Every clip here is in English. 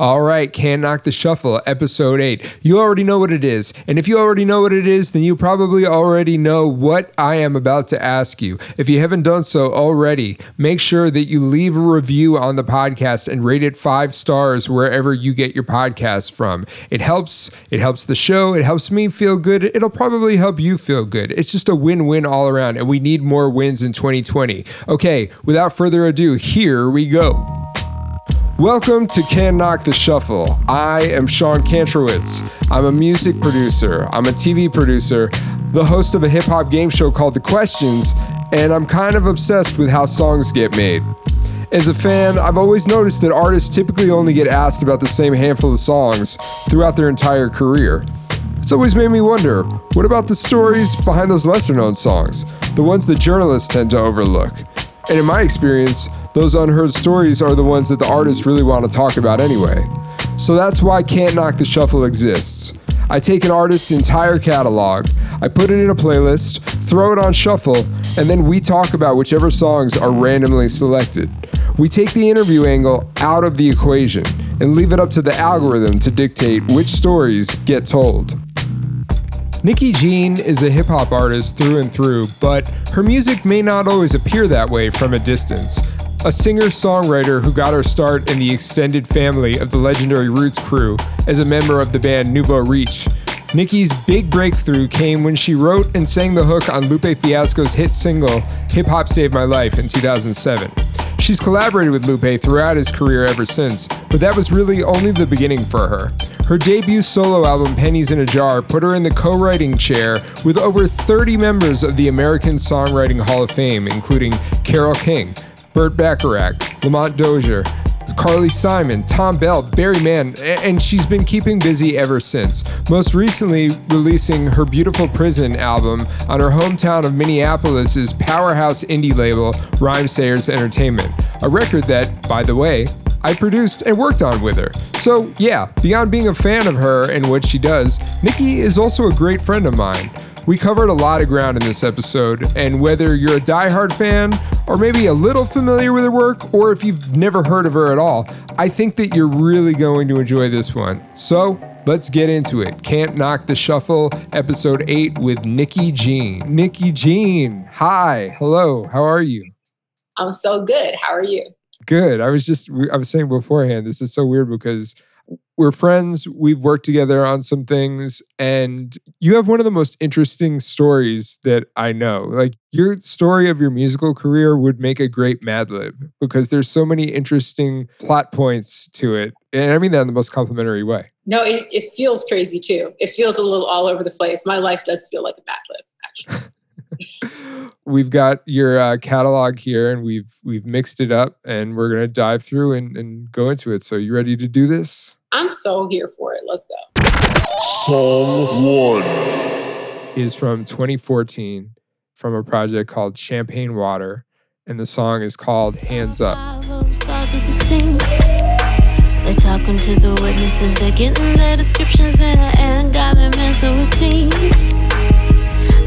All right, Can't Knock the Shuffle, episode 8. You already know what it is. And if you already know what it is, then you probably already know what I am about to ask you. If you haven't done so already, make sure that you leave a review on the podcast and rate it 5 stars wherever you get your podcast from. It helps, it helps the show, it helps me feel good. It'll probably help you feel good. It's just a win-win all around and we need more wins in 2020. Okay, without further ado, here we go. Welcome to Can Knock the Shuffle. I am Sean Kantrowitz. I'm a music producer, I'm a TV producer, the host of a hip hop game show called The Questions, and I'm kind of obsessed with how songs get made. As a fan, I've always noticed that artists typically only get asked about the same handful of songs throughout their entire career. It's always made me wonder what about the stories behind those lesser known songs, the ones that journalists tend to overlook? And in my experience, those unheard stories are the ones that the artists really want to talk about anyway. So that's why Can't Knock the Shuffle exists. I take an artist's entire catalog, I put it in a playlist, throw it on shuffle, and then we talk about whichever songs are randomly selected. We take the interview angle out of the equation and leave it up to the algorithm to dictate which stories get told. Nikki Jean is a hip hop artist through and through, but her music may not always appear that way from a distance. A singer songwriter who got her start in the extended family of the legendary Roots crew as a member of the band Nouveau Riche. Nikki's big breakthrough came when she wrote and sang the hook on Lupe Fiasco's hit single Hip Hop Saved My Life in 2007. She's collaborated with Lupe throughout his career ever since, but that was really only the beginning for her. Her debut solo album, Pennies in a Jar, put her in the co writing chair with over 30 members of the American Songwriting Hall of Fame, including Carole King, Burt Bacharach, Lamont Dozier, Carly Simon, Thom Bell, Barry Mann, and she's been keeping busy ever since. Most recently, releasing her Beautiful Prison album on her hometown of Minneapolis' powerhouse indie label, Rhymesayers Entertainment, a record that, by the way, I produced and worked on with her. So, yeah, beyond being a fan of her and what she does, Nikki is also a great friend of mine. We covered a lot of ground in this episode, and whether you're a die-hard fan or maybe a little familiar with her work, or if you've never heard of her at all, I think that you're really going to enjoy this one. So, let's get into it. Can't Knock the Shuffle, episode 8 with Nikki Jean. Nikki Jean, hi, hello, how are you? I'm so good. How are you? Good. I was just, I was saying beforehand, this is so weird because we're friends. We've worked together on some things, and you have one of the most interesting stories that I know. Like your story of your musical career would make a great Mad Lib because there's so many interesting plot points to it, and I mean that in the most complimentary way. No, it, it feels crazy too. It feels a little all over the place. My life does feel like a Mad Lib, actually. we've got your uh, catalog here and we've we've mixed it up and we're gonna dive through and, and go into it so you ready to do this I'm so here for it. Let's go. Song one is from 2014 from a project called Champagne Water, and the song is called Hands Up. They're talking to the witnesses, they're getting their descriptions and, and got them in, so it seems.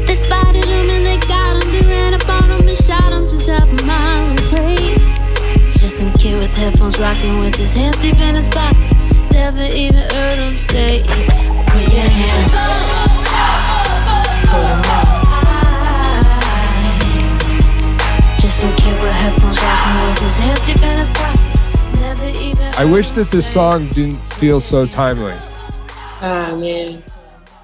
They spotted them and they got them, they ran up on them and shot them just half a mile away. Just some kid with headphones rocking with his hands deep in his pockets never even heard him say Put your hands up. Put them up. Just some kid with headphones rocking with his hands deep in his pockets. Never even I wish that this song didn't feel so timely. Ah, man.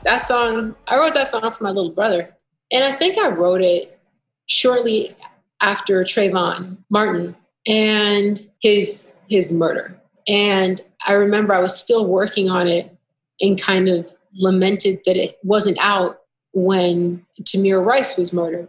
That song, I wrote that song for my little brother. And I think I wrote it shortly after Trayvon Martin and his his murder. And I remember I was still working on it and kind of lamented that it wasn't out when Tamir Rice was murdered.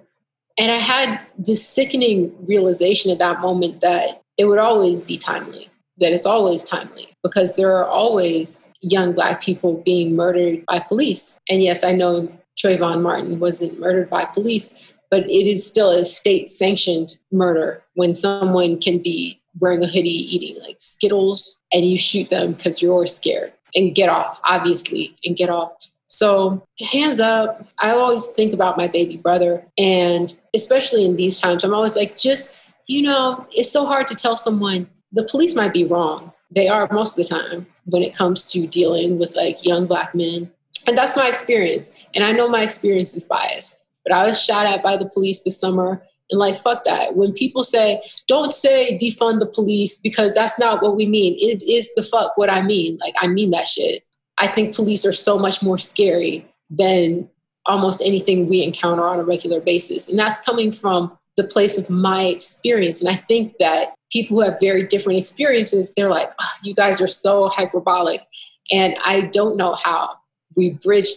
And I had this sickening realization at that moment that it would always be timely, that it's always timely, because there are always young Black people being murdered by police. And yes, I know Trayvon Martin wasn't murdered by police, but it is still a state sanctioned murder when someone can be wearing a hoodie, eating like Skittles, and you shoot them because you're scared and get off, obviously, and get off. So, hands up, I always think about my baby brother. And especially in these times, I'm always like, just, you know, it's so hard to tell someone the police might be wrong, they are most of the time when it comes to dealing with like young black men. And that's my experience. And I know my experience is biased, but I was shot at by the police this summer. And like, fuck that. When people say, don't say defund the police because that's not what we mean, it is the fuck what I mean. Like, I mean that shit. I think police are so much more scary than almost anything we encounter on a regular basis. And that's coming from the place of my experience. And I think that people who have very different experiences, they're like, oh, you guys are so hyperbolic. And I don't know how we bridge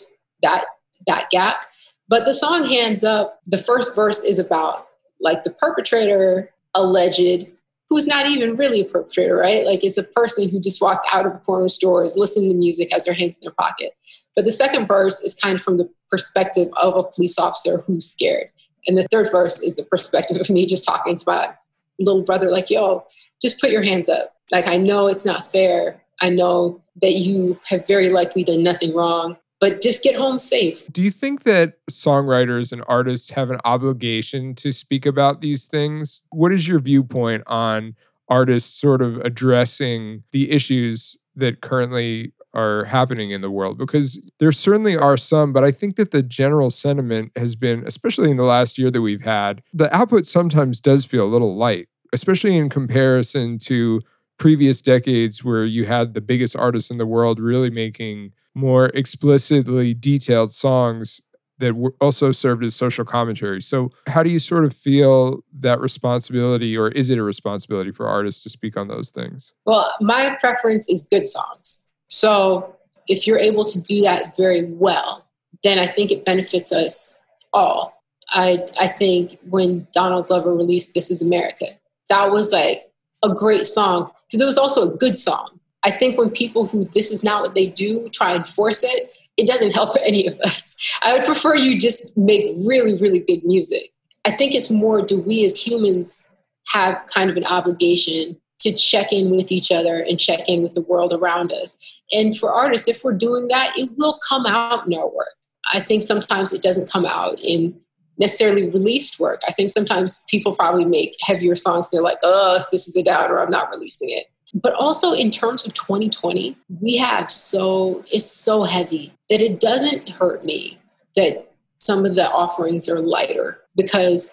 that that gap. But the song Hands Up, the first verse is about like the perpetrator alleged who's not even really a perpetrator, right? Like it's a person who just walked out of a corner store, is listening to music, has their hands in their pocket. But the second verse is kind of from the perspective of a police officer who's scared. And the third verse is the perspective of me just talking to my little brother, like, yo, just put your hands up. Like, I know it's not fair. I know that you have very likely done nothing wrong, but just get home safe. Do you think that songwriters and artists have an obligation to speak about these things? What is your viewpoint on artists sort of addressing the issues that currently are happening in the world because there certainly are some, but I think that the general sentiment has been, especially in the last year that we've had, the output sometimes does feel a little light, especially in comparison to previous decades where you had the biggest artists in the world really making more explicitly detailed songs that also served as social commentary. So, how do you sort of feel that responsibility, or is it a responsibility for artists to speak on those things? Well, my preference is good songs. So if you're able to do that very well, then I think it benefits us all. I, I think when Donald Glover released This Is America, that was like a great song because it was also a good song. I think when people who this is not what they do try and force it, it doesn't help any of us. I would prefer you just make really, really good music. I think it's more do we as humans have kind of an obligation to check in with each other and check in with the world around us. And for artists, if we're doing that, it will come out in our work. I think sometimes it doesn't come out in necessarily released work. I think sometimes people probably make heavier songs. They're like, oh, this is a downer, I'm not releasing it. But also in terms of 2020, we have so, it's so heavy that it doesn't hurt me that some of the offerings are lighter because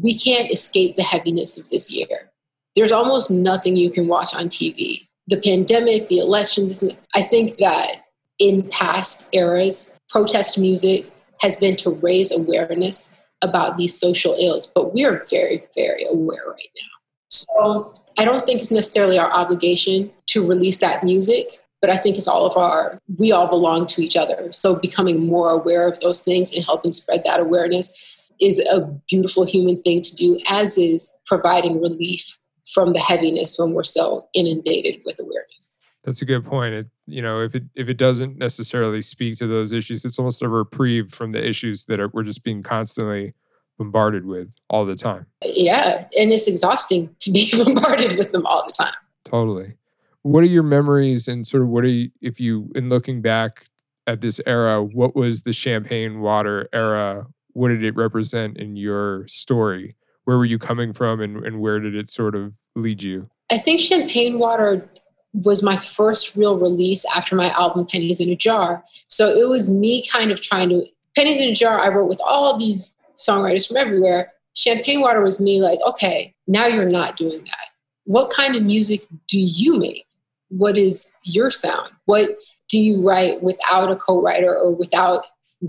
we can't escape the heaviness of this year there's almost nothing you can watch on TV. The pandemic, the elections, I think that in past eras, protest music has been to raise awareness about these social ills, but we're very, very aware right now. So I don't think it's necessarily our obligation to release that music, but I think it's all of our, we all belong to each other. So becoming more aware of those things and helping spread that awareness is a beautiful human thing to do, as is providing relief from the heaviness when we're so inundated with awareness. That's a good point. It, you know, if it if it doesn't necessarily speak to those issues, it's almost a reprieve from the issues that are, we're just being constantly bombarded with all the time. Yeah, and it's exhausting to be bombarded with them all the time. Totally. What are your memories and sort of what are you, if you in looking back at this era, what was the champagne water era? What did it represent in your story? where were you coming from and, and where did it sort of lead you? I think Champagne Water was my first real release after my album Pennies in a Jar. So it was me kind of trying to Pennies in a Jar I wrote with all these songwriters from everywhere. Champagne Water was me like, okay, now you're not doing that. What kind of music do you make? What is your sound? What do you write without a co-writer or without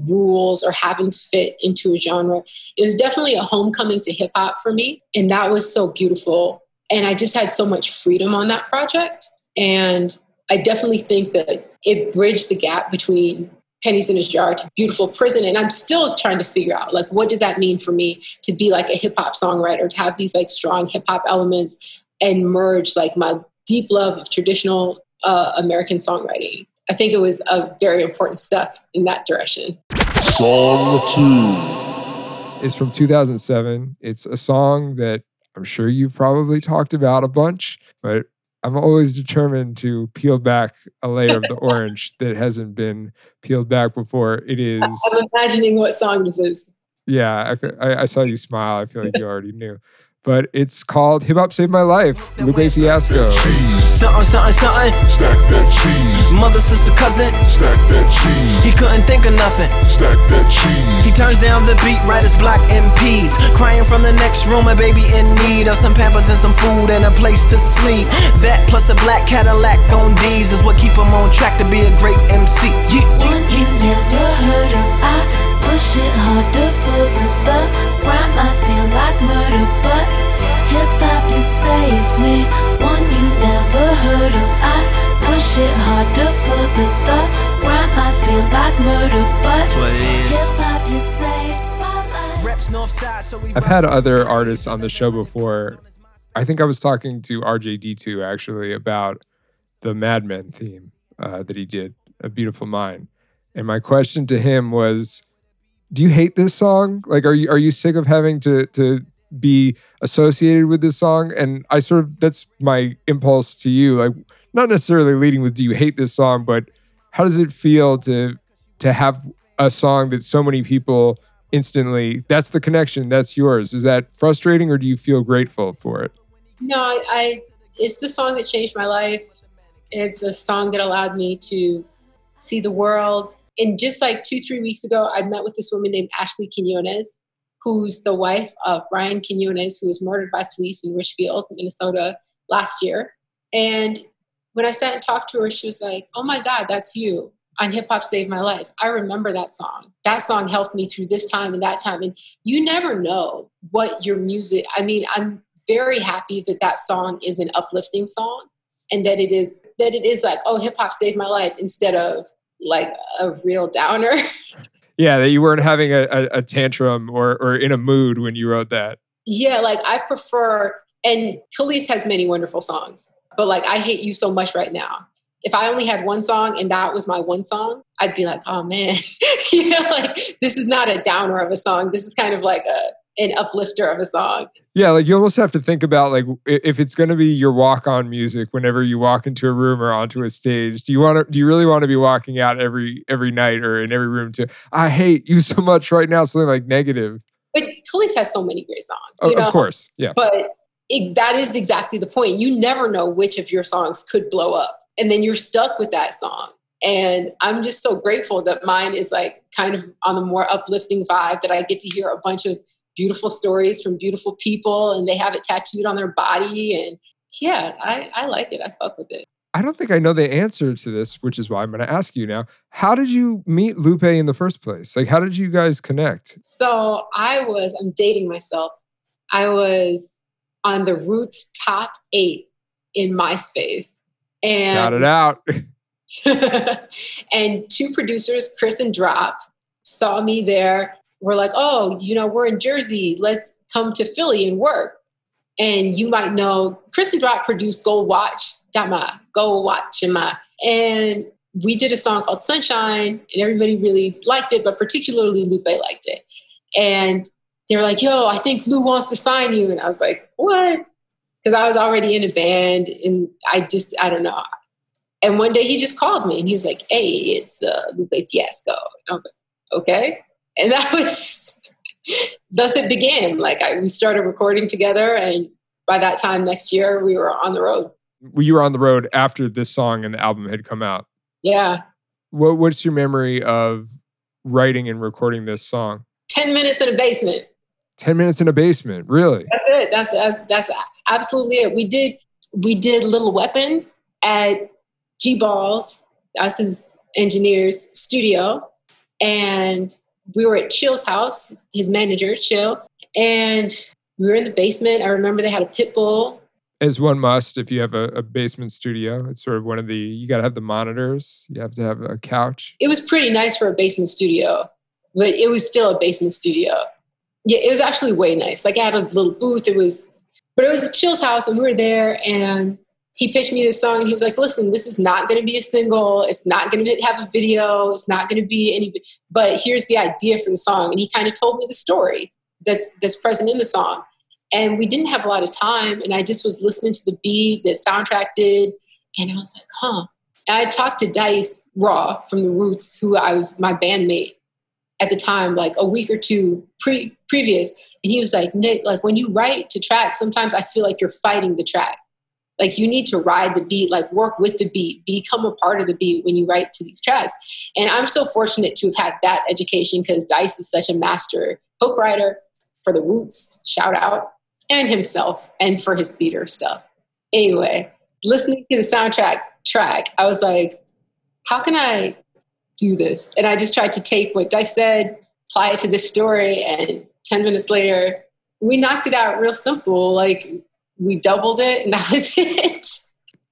rules or having to fit into a genre. It was definitely a homecoming to hip hop for me. And that was so beautiful. And I just had so much freedom on that project. And I definitely think that it bridged the gap between pennies in a jar to beautiful prison and i'm still trying to figure out like what does that mean for me to be like a hip-hop songwriter to have these like strong hip-hop elements and merge like my deep love of traditional uh, american songwriting I think it was a very important step in that direction. Song two is from 2007. It's a song that I'm sure you've probably talked about a bunch, but I'm always determined to peel back a layer of the orange that hasn't been peeled back before. It is. I'm imagining what song this is. Yeah, I, I saw you smile. I feel like you already knew. But it's called Hip Hop Saved My Life, Lupe Fiasco. Something, something, something. Stack that cheese. Mother, sister, cousin. Stack that cheese. He couldn't think of nothing. Stack that cheese. He turns down the beat writers block black impedes. Crying from the next room, a baby in need of some pampers and some food and a place to sleep. That plus a black Cadillac on D's is what keep him on track to be a great MC. Yeah, One you never heard of. I push it harder for the the rhyme. I feel like murder, but hip hop you saved me. One you never heard of. I push it harder for the the rhyme. I feel like murder, but That's what it is. hip hop you saved my life. Reps north side, so we I've had other artists on the show before. I think I was talking to RJD2 actually about the Mad Men theme uh, that he did, A Beautiful Mine. And my question to him was, do you hate this song? Like, are you are you sick of having to to be associated with this song? And I sort of that's my impulse to you, like not necessarily leading with do you hate this song, but how does it feel to to have a song that so many people instantly that's the connection that's yours is that frustrating or do you feel grateful for it No, I, I it's the song that changed my life. It's a song that allowed me to see the world. And just like two, three weeks ago, I met with this woman named Ashley Quinones, who's the wife of Brian Quinones, who was murdered by police in Richfield, Minnesota last year. And when I sat and talked to her, she was like, Oh my God, that's you on Hip Hop Saved My Life. I remember that song. That song helped me through this time and that time. And you never know what your music, I mean, I'm very happy that that song is an uplifting song and that it is that it is like oh hip hop saved my life instead of like a real downer yeah that you weren't having a, a, a tantrum or or in a mood when you wrote that. Yeah like i prefer and Kelis has many wonderful songs but like i hate you so much right now. If i only had one song and that was my one song i'd be like oh man. You know like this is not a downer of a song. This is kind of like a an uplifter of a song yeah like you almost have to think about like if it's going to be your walk on music whenever you walk into a room or onto a stage do you want to do you really want to be walking out every every night or in every room to i hate you so much right now something like negative but Kelis has so many great songs Oh, you know of course yeah but it, that is exactly the point. You never know which of your songs could blow up, and then you're stuck with that song. And I'm just so grateful that mine is like kind of on the more uplifting vibe that I get to hear a bunch of beautiful stories from beautiful people, and they have it tattooed on their body. And yeah, I, I like it. I fuck with it. I don't think I know the answer to this, which is why I'm going to ask you now. How did you meet Lupe in the first place? Like, how did you guys connect? So I was, I'm dating myself. I was on the Roots top eight in MySpace. And Shout it out. and two producers, Chris and Drop, saw me there. We're like, oh, you know, we're in Jersey. Let's come to Philly and work. And you might know Chris and Drop produced Gold Watch, Dama, Gold Watch, Shema. And we did a song called Sunshine, and everybody really liked it, but particularly Lupe liked it. And they were like, yo, I think Lou wants to sign you. And I was like, what? Because I was already in a band and I just, I don't know. And one day he just called me and he was like, hey, it's uh, Lupe Fiasco. And I was like, okay. And that was, thus it began. Like I, we started recording together and by that time next year, we were on the road. You were on the road after this song and the album had come out. Yeah. What, what's your memory of writing and recording this song? 10 minutes in a basement. 10 minutes in a basement, really? That's it. That's that's, that's absolutely it. We did we did Little Weapon at G Balls, us as engineer's studio, and we were at Chill's house, his manager, Chill, and we were in the basement. I remember they had a pit bull. As one must if you have a, a basement studio. It's sort of one of the, you got to have the monitors, you have to have a couch. It was pretty nice for a basement studio, but it was still a basement studio. Yeah, it was actually way nice. Like I had a little booth. It was, but it was a Chill's house, and we were there, and he pitched me this song and he was like listen this is not going to be a single. It's not going to have a video. It's not going to be any but here's the idea for the song. And he kind of told me the story that's that's present in the song. And we didn't have a lot of time and i just was listening to the beat that Soundtrakk did and i was like huh. And i talked to dice raw from the roots who i was my bandmate at the time like a week or two pre previous and he was like nick like when you write to track sometimes i feel like you're fighting the track Like you need to ride the beat, like work with the beat, become a part of the beat when you write to these tracks. And I'm so fortunate to have had that education because Dice is such a master hook writer for the Roots, shout out, and himself, and for his theater stuff. Anyway, listening to the Soundtrakk track, I was like, how can I do this? And I just tried to take what Dice said, apply it to this story, and 10 minutes later, we knocked it out real simple. Like we doubled it, and that was it.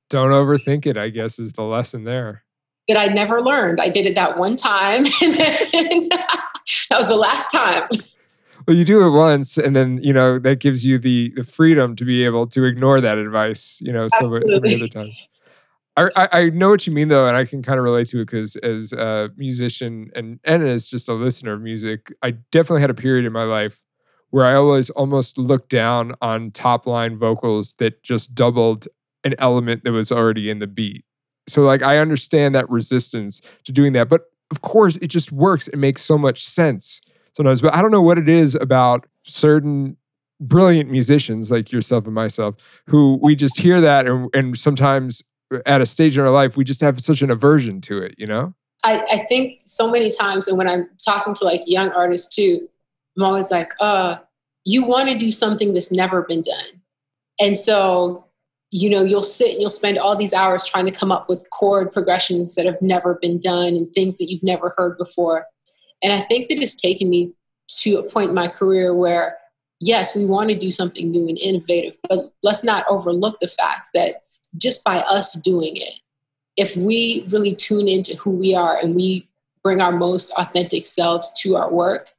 Don't overthink it, I guess, is the lesson there. That I never learned. I did it that one time, and then that was the last time. Well, you do it once, and then you know that gives you the the freedom to be able to ignore that advice. You know, so, so many other times. I, I, I know what you mean though, and I can kind of relate to it because as a musician and and as just a listener of music, I definitely had a period in my life where I always almost looked down on top line vocals that just doubled an element that was already in the beat. So like I understand that resistance to doing that, but of course it just works. It makes so much sense sometimes. But I don't know what it is about certain brilliant musicians like yourself and myself who we just hear that and, and sometimes at a stage in our life we just have such an aversion to it, you know? I, I think so many times and when I'm talking to like young artists too, I'm always like, uh, you want to do something that's never been done. And so, you know, you'll sit and you'll spend all these hours trying to come up with chord progressions that have never been done and things that you've never heard before. And I think that it's taken me to a point in my career where, yes, we want to do something new and innovative, but let's not overlook the fact that just by us doing it, if we really tune into who we are and we bring our most authentic selves to our work,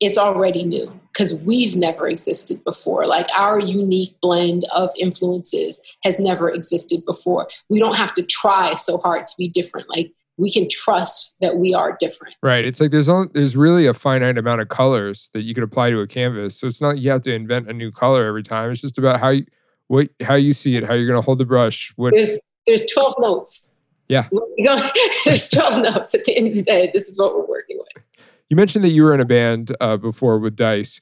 it's already new because we've never existed before. Like our unique blend of influences has never existed before. We don't have to try so hard to be different. Like we can trust that we are different. Right. It's like there's only, there's really a finite amount of colors that you could apply to a canvas. So it's not you have to invent a new color every time. It's just about how you what how you see it, how you're going to hold the brush. What there's there's 12 notes. Yeah. there's 12 notes at the end of the day. This is what we're working with. You mentioned that you were in a band uh, before with Dice.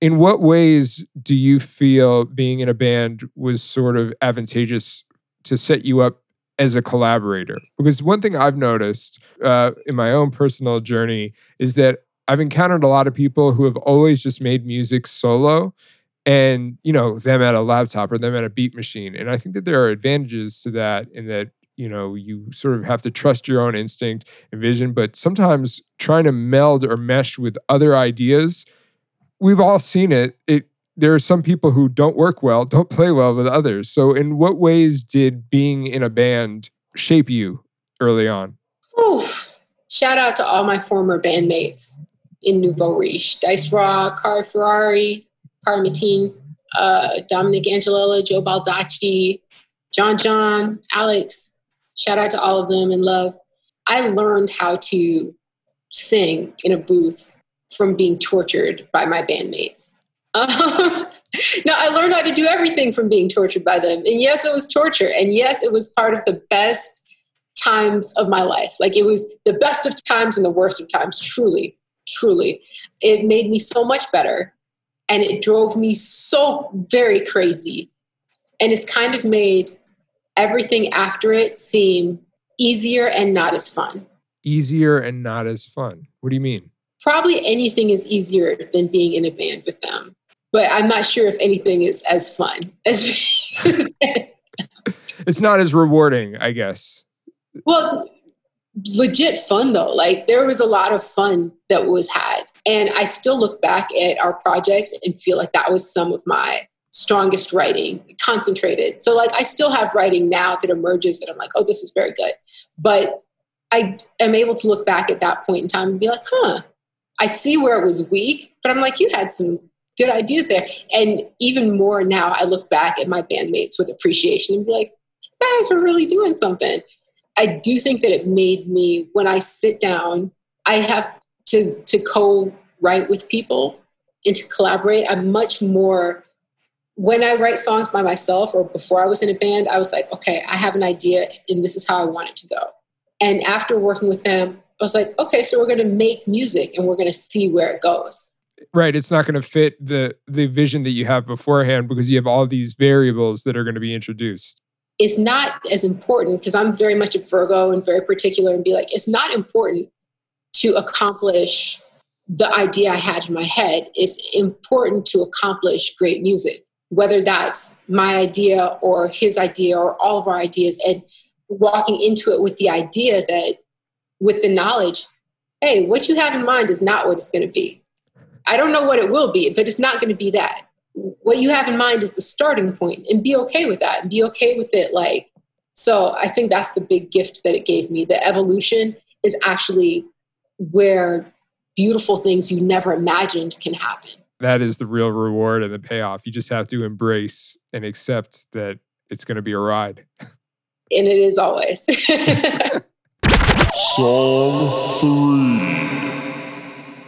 In what ways do you feel being in a band was sort of advantageous to set you up as a collaborator? Because one thing I've noticed uh, in my own personal journey is that I've encountered a lot of people who have always just made music solo and you know them at a laptop or them at a beat machine and i think that there are advantages to that in that you know you sort of have to trust your own instinct and vision but sometimes trying to meld or mesh with other ideas we've all seen it. It there are some people who don't work well don't play well with others. So in what ways did being in a band shape you early on? Oof. shout out to all my former bandmates in nouveau riche dice raw car ferrari car mateen uh, dominic angelella joe baldacci john john alex Shout out to all of them and love. I learned how to sing in a booth from being tortured by my bandmates. Uh, no, I learned how to do everything from being tortured by them. And yes, it was torture. And yes, it was part of the best times of my life. Like it was the best of times and the worst of times, truly, truly. It made me so much better. And it drove me so very crazy. And it's kind of made everything after it seem easier and not as fun. Easier and not as fun. What do you mean? Probably anything is easier than being in a band with them. But I'm not sure if anything is as fun as It's not as rewarding, I guess. Well, legit fun though. Like there was a lot of fun that was had. And I still look back at our projects and feel like that was some of my strongest writing, concentrated. So like I still have writing now that emerges that I'm like, oh, this is very good. But I am able to look back at that point in time and be like, huh, I see where it was weak, but I'm like, you had some good ideas there. And even more now, I look back at my bandmates with appreciation and be like, guys, we're really doing something. I do think that it made me, when I sit down, I have to to co-write with people and to collaborate. I'm much more when I write songs by myself or before I was in a band, I was like, okay, I have an idea and this is how I want it to go. And after working with them, I was like, okay, so we're going to make music and we're going to see where it goes. Right, it's not going to fit the the vision that you have beforehand because you have all these variables that are going to be introduced. it's not as important because I'm very much a Virgo and very particular and be like, it's not important to accomplish the idea I had in my head. It's important to accomplish great music, whether that's my idea or his idea or all of our ideas, and walking into it with the idea that, with the knowledge, hey, what you have in mind is not what it's going to be. I don't know what it will be, but it's not going to be that. What you have in mind is the starting point, and be okay with that, and be okay with it. Like, so I think that's the big gift that it gave me. The evolution is actually where beautiful things you never imagined can happen. That is the real reward and the payoff. You just have to embrace and accept that it's going to be a ride. And it is always. Song three.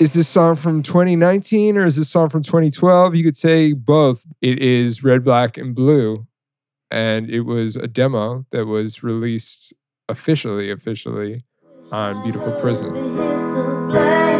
Is this song from 2019 or is this song from 2012? You could say both. It is Red, Black, and Blue. And it was a demo that was released officially, officially on Beautiful Prison.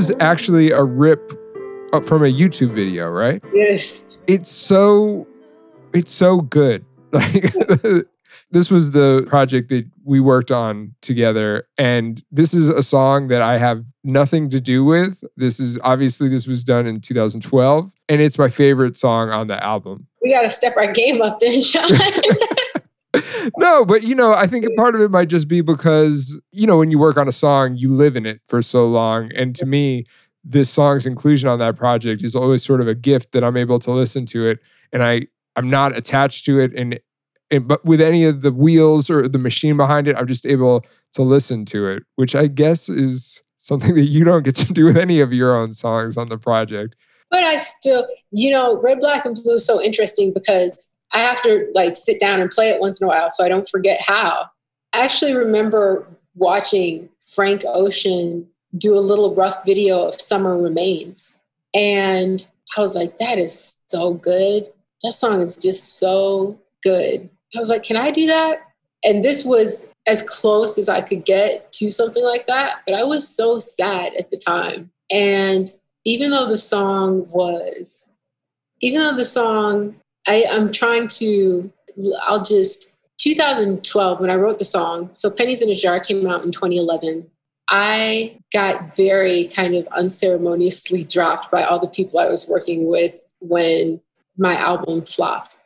is actually a rip from a YouTube video, right? yes. it's so it's so good like this was the project that we worked on together and this is a song that i have nothing to do with this is obviously this was done in 2012 and it's my favorite song on the album We got to step our game up then, Sean. no but you know i think a part of it might just be because you know when you work on a song you live in it for so long. And to me this song's inclusion on that project is always sort of a gift that i'm able to listen to it and i i'm not attached to it and, and but with any of the wheels or the machine behind it i'm just able to listen to it which i guess is something that you don't get to do with any of your own songs on the project. But I still, you know, red, black, and blue is so interesting because I have to like sit down and play it once in a while so I don't forget how. I actually remember watching Frank Ocean do a little rough video of Summer Remains. And I was like, that is so good. That song is just so good. I was like, can I do that? And this was as close as I could get to something like that. But I was so sad at the time. And even though the song was, even though the song, I, I'm trying to, I'll just, 2012, when I wrote the song, so Pennies in a Jar came out in 2011. I got very kind of unceremoniously dropped by all the people I was working with when my album flopped.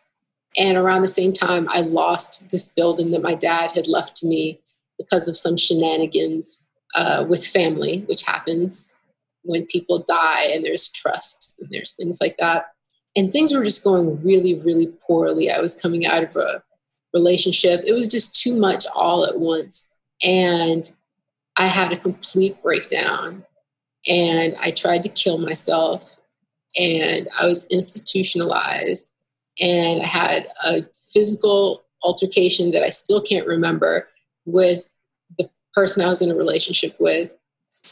And around the same time, I lost this building that my dad had left to me because of some shenanigans uh, with family, which happens when people die and there's trusts and there's things like that. And things were just going really, really poorly. I was coming out of a relationship. It was just too much all at once. And I had a complete breakdown. And I tried to kill myself. And I was institutionalized. And I had a physical altercation that I still can't remember with the person I was in a relationship with.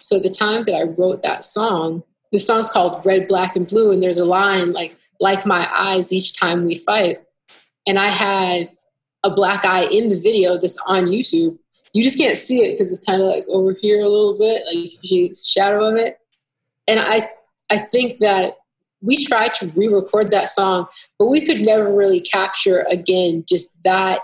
So at the time that I wrote that song, the song's called Red, Black, and Blue, and there's a line like, like my eyes each time we fight. And I had a black eye in the video that's on YouTube. You just can't see it because it's kind of like over here a little bit, like you shadow of it. And I I think that we tried to re-record that song, but we could never really capture again just that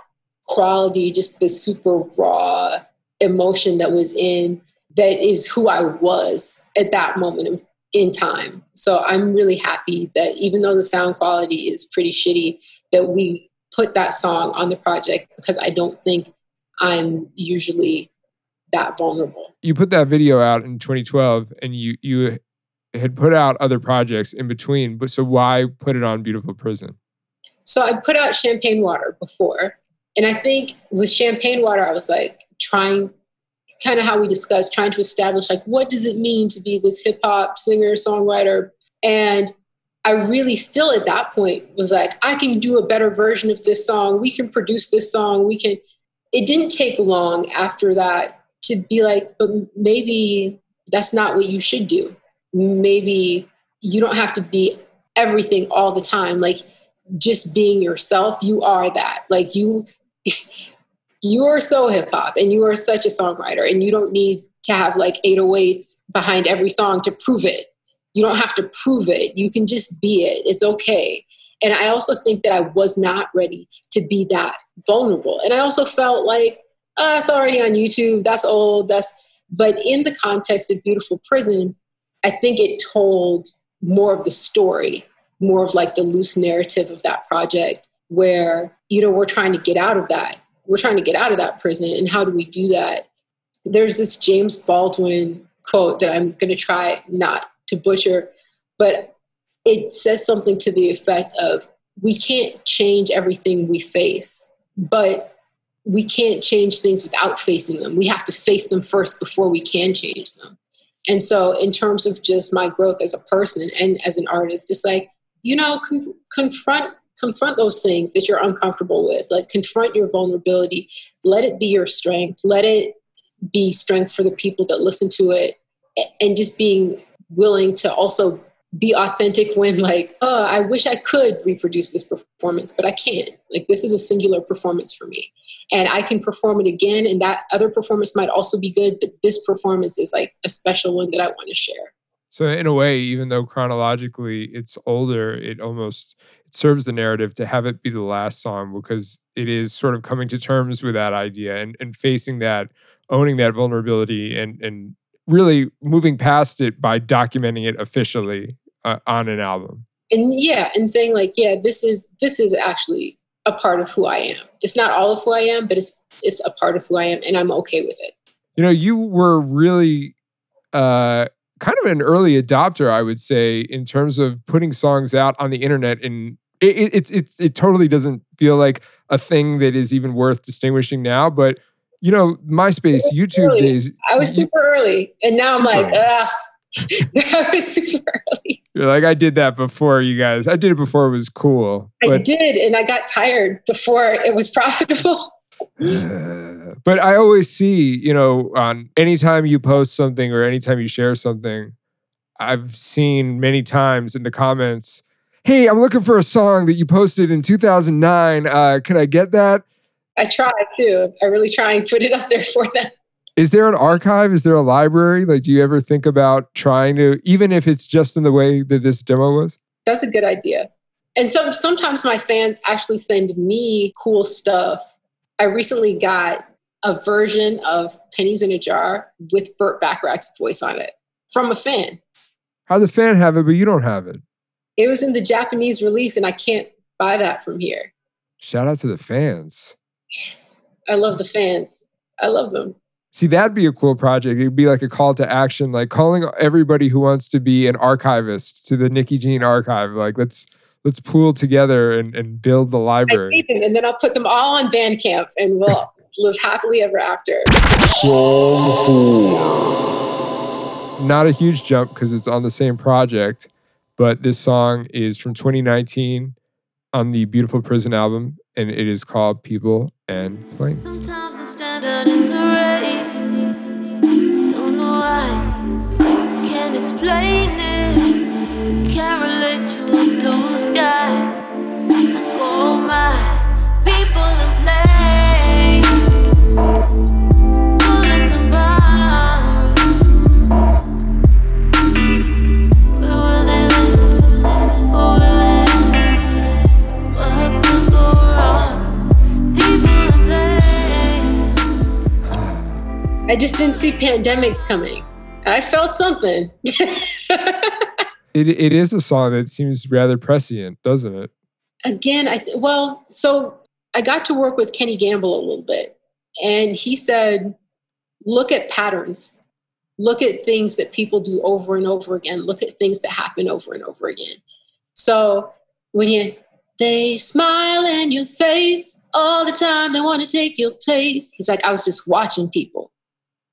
quality, just the super raw emotion that was in that is who I was at that moment in, time. So I'm really happy that even though the sound quality is pretty shitty, that we put that song on the project because I don't think I'm usually that vulnerable. you put that video out in 2012 and you you had put out other projects in between but so why put it on beautiful prison So I put out Champagne Water before. And I think with Champagne Water, I was like trying, kind of how we discussed, trying to establish like, what does it mean to be this hip hop singer, songwriter, And I really still at that point was like, I can do a better version of this song. We can produce this song. We can. It didn't take long after that to be like, but maybe that's not what you should do. Maybe you don't have to be everything all the time. Like just being yourself, you are that. Like you, you are so hip hop and you are such a songwriter and you don't need to have like 808s behind every song to prove it. You don't have to prove it. You can just be it. It's okay. And I also think that I was not ready to be that vulnerable. And I also felt like, oh, it's already on YouTube. That's old. That's, but in the context of Beautiful Prison, I think it told more of the story, more of like the loose narrative of that project where, you know, we're trying to get out of that. We're trying to get out of that prison. And how do we do that? There's this James Baldwin quote that I'm going to try not to butcher, but it says something to the effect of we can't change everything we face, but we can't change things without facing them. We have to face them first before we can change them. And so, in terms of just my growth as a person and as an artist, it's like you know, con- confront confront those things that you're uncomfortable with. Like confront your vulnerability. Let it be your strength. Let it be strength for the people that listen to it, and just being willing to also be authentic when like oh i wish i could reproduce this performance but i can't like this is a singular performance for me and i can perform it again and that other performance might also be good but this performance is like a special one that i want to share so in a way even though chronologically it's older it almost it serves the narrative to have it be the last song because it is sort of coming to terms with that idea and, and facing that owning that vulnerability and and really moving past it by documenting it officially uh, on an album. And yeah and saying like yeah this is this is actually a part of who i am. It's not all of who i am but it's it's a part of who i am and i'm okay with it. You know you were really uh kind of an early adopter i would say in terms of putting songs out on the internet and it it, it, it totally doesn't feel like a thing that is even worth distinguishing now but you know, MySpace, YouTube early. days. I was super early, and now I'm like, ugh. I was super early. You're like, I did that before you guys. I did it before it was cool. I did, and I got tired before it was profitable. but I always see, you know, on anytime you post something or anytime you share something, I've seen many times in the comments, "Hey, I'm looking for a song that you posted in 2009. Uh, can I get that?" I try too. I really try and put it up there for them. Is there an archive? Is there a library? Like, do you ever think about trying to, even if it's just in the way that this demo was? That's a good idea. And so sometimes my fans actually send me cool stuff. I recently got a version of Pennies in a Jar with Burt Bacharach's voice on it from a fan. How the fan have it, but you don't have it? It was in the Japanese release, and I can't buy that from here. Shout out to the fans. Yes. I love the fans. I love them. See, that'd be a cool project. It'd be like a call to action, like calling everybody who wants to be an archivist to the Nikki Jean archive. Like, let's let's pool together and, and build the library. Them, and then I'll put them all on Bandcamp and we'll live happily ever after. Song four. Not a huge jump because it's on the same project, but this song is from 2019 on the Beautiful Prison album, and it is called People and Planes. Sometimes I stand out in the rain. Don't know why. Can't explain it. Can't relate to a blue I just didn't see pandemics coming. I felt something. it, it is a song that seems rather prescient, doesn't it? Again, I well, so I got to work with Kenny Gamble a little bit, and he said, "Look at patterns. Look at things that people do over and over again. Look at things that happen over and over again." So when you they smile in your face all the time, they want to take your place. He's like, I was just watching people.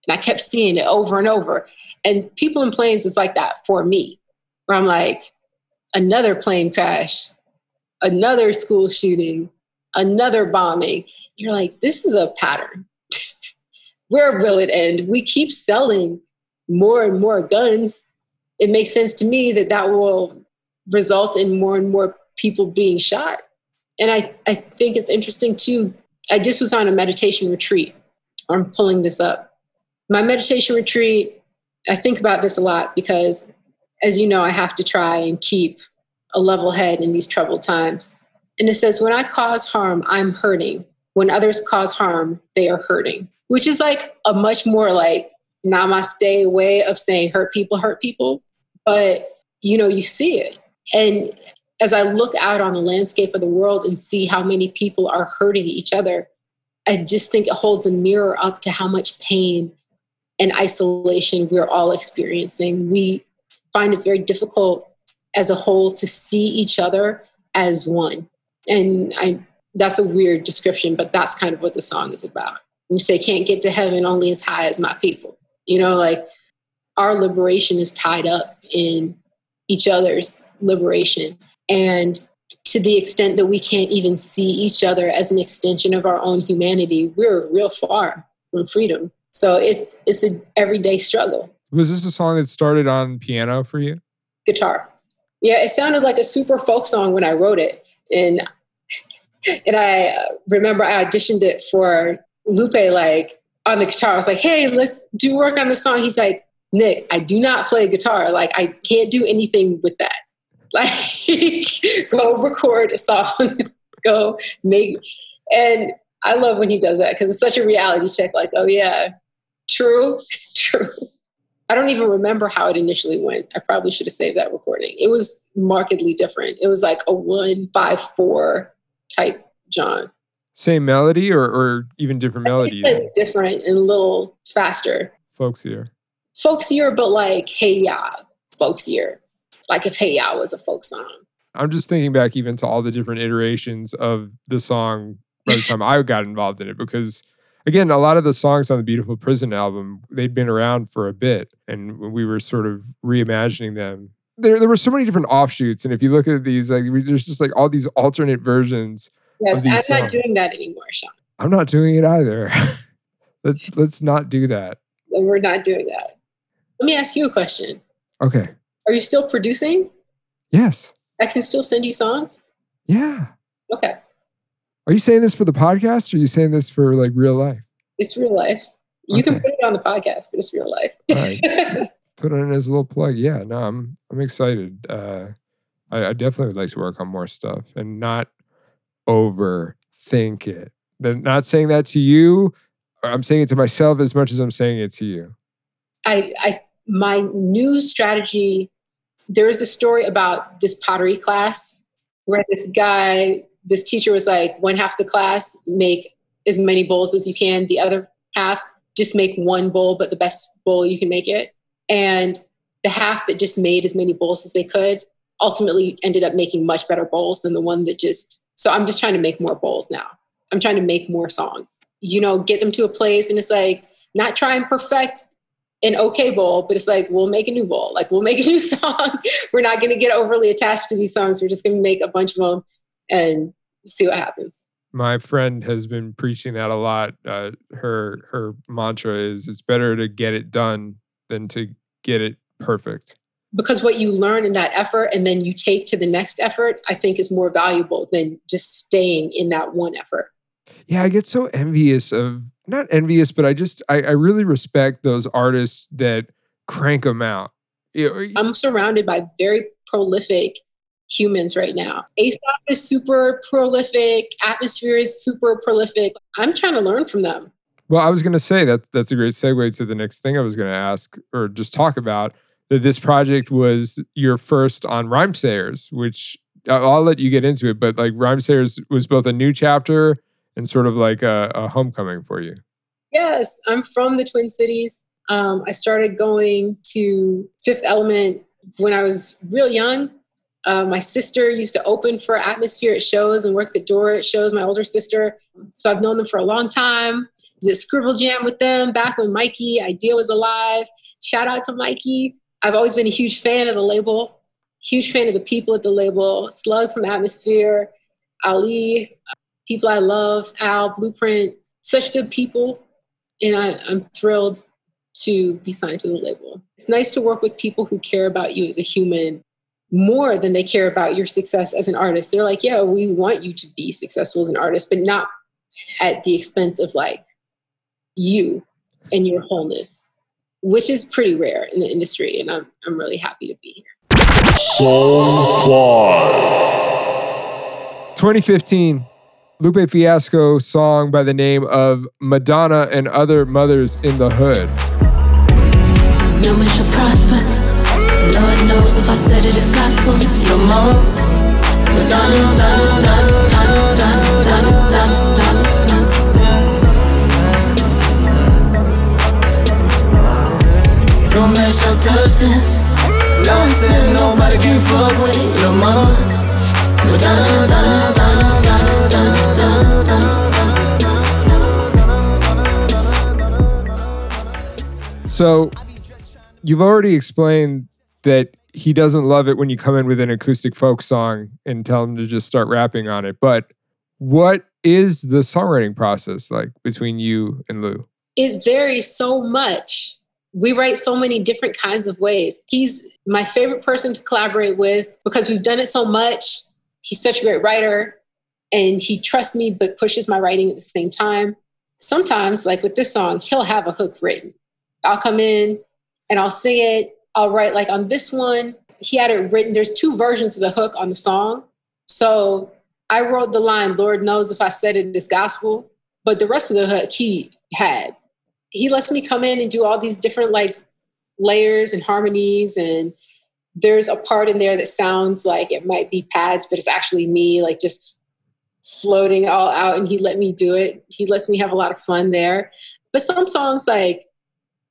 And I kept seeing it over and over. And People in Planes is like that for me, where I'm like, another plane crash, another school shooting, another bombing. You're like, this is a pattern. Where will it end? We keep selling more and more guns. It makes sense to me that that will result in more and more people being shot. And I, I think it's interesting too. I just was on a meditation retreat. I'm pulling this up. My meditation retreat, I think about this a lot because, as you know, I have to try and keep a level head in these troubled times. And it says, when I cause harm, I'm hurting. When others cause harm, they are hurting, which is like a much more like namaste way of saying hurt people hurt people. But, you know, you see it. And as I look out on the landscape of the world and see how many people are hurting each other, I just think it holds a mirror up to how much pain and isolation we're all experiencing. We find it very difficult as a whole to see each other as one. And I that's a weird description, but that's kind of what the song is about. You say can't get to heaven only as high as my people. You know, like our liberation is tied up in each other's liberation. And to the extent that we can't even see each other as an extension of our own humanity, we're real far from freedom. So it's it's an everyday struggle. Was this a song that started on piano for you? Guitar. Yeah, it sounded like a super folk song when I wrote it, and and I uh, remember I auditioned it for Lupe like on the guitar. I was like, "Hey, let's do work on the song." He's like, "Nick, I do not play guitar. Like, I can't do anything with that. Like, go record a song, go make." And I love when he does that because it's such a reality check. Like, oh yeah, true, true. I don't even remember how it initially went. I probably should have saved that recording. It was markedly different. It was like a one five four type John. Same melody or, or even different melody? Different and a little faster. Folksier. Folksier, but like Hey Ya, folksier. Like if Hey Ya was a folk song. I'm just thinking back even to all the different iterations of the song by the time I got involved in it because again, a lot of the songs on the Beautiful Prison album, they'd been around for a bit and we were sort of reimagining them. There, there were so many different offshoots. And if you look at these, like there's just like all these alternate versions. Yes, of these I'm songs. not doing that anymore, Sean. I'm not doing it either. let's let's not do that. We're not doing that. Let me ask you a question. Okay. Are you still producing? Yes. I can still send you songs? Yeah. Okay. Are you saying this for the podcast or are you saying this for like real life? It's real life. You can put it on the podcast, but it's real life. Right. Put it in as a little plug. Yeah, no, I'm I'm excited. Uh I, I definitely would like to work on more stuff and not overthink it. Then not saying that to you, I'm saying it to myself as much as I'm saying it to you. I, I my new strategy There is a story about this pottery class where this guy this teacher was like one half of the class make as many bowls as you can the other half just make one bowl but the best bowl you can make it and the half that just made as many bowls as they could ultimately ended up making much better bowls than the one that just so i'm just trying to make more bowls now i'm trying to make more songs you know get them to a place and it's like not try and perfect an okay bowl, but it's like we'll make a new bowl. Like we'll make a new song. We're not going to get overly attached to these songs. We're just going to make a bunch of them and see what happens. My friend has been preaching that a lot. Uh, her her mantra is it's better to get it done than to get it perfect. Because what you learn in that effort and then you take to the next effort, I think is more valuable than just staying in that one effort. Yeah, I get so envious of not envious, but I just I, I really respect those artists that crank them out. I'm surrounded by very prolific humans right now. ASAP is super prolific, Atmosphere is super prolific. I'm trying to learn from them. Well, I was going to say that that's a great segue to the next thing I was going to ask or just talk about. That this project was your first on Rhymesayers, which I'll I'll let you get into it, but like Rhymesayers was both a new chapter and sort of like a, a homecoming for you. Yes, I'm from the Twin Cities. Um, I started going to Fifth Element when I was real young. Uh, my sister used to open for Atmosphere at shows and work the door at shows, my older sister. So I've known them for a long time. At Scribble Jam with them back when Mikey Eyedea was alive. Shout out to Mikey. I've always been a huge fan of the label. Huge fan of the people at the label, Slug from Atmosphere, Ali, people I love, Al, Blueprint, such good people. And I, I'm thrilled to be signed to the label. It's nice to work with people who care about you as a human more than they care about your success as an artist. They're like, yeah, we want you to be successful as an artist, but not at the expense of like you and your wholeness, which is pretty rare in the industry. And I'm, I'm really happy to be here. Song 5. 2015, Lupe Fiasco song by the name of Madonna and Other Mothers in the Hood. No man shall prosper. Lord knows if I said it is gospel. Your mama, Madonna, Madonna, Madonna, Madonna, Madonna, Madonna. No man shall touch this. God said nobody can fuck with your mama. Madonna, Madonna, Madonna, Madonna, Madonna. So you've already explained that he doesn't love it when you come in with an acoustic folk song and tell him to just start rapping on it. But what is the songwriting process like between you and Lou? It varies so much. We write so many different kinds of ways. He's my favorite person to collaborate with because we've done it so much. He's such a great writer and he trusts me but pushes my writing at the same time. Sometimes, like with this song, he'll have a hook written. I'll come in and I'll sing it. I'll write like on this one, he had it written. There's two versions of the hook on the song. So I wrote the line, Lord knows if I said it it is gospel, but the rest of the hook he had. He lets me come in and do all these different like layers and harmonies and there's a part in there that sounds like it might be pads, but it's actually me, like just floating all out. And he let me do it. He lets me have a lot of fun there. But some songs, like,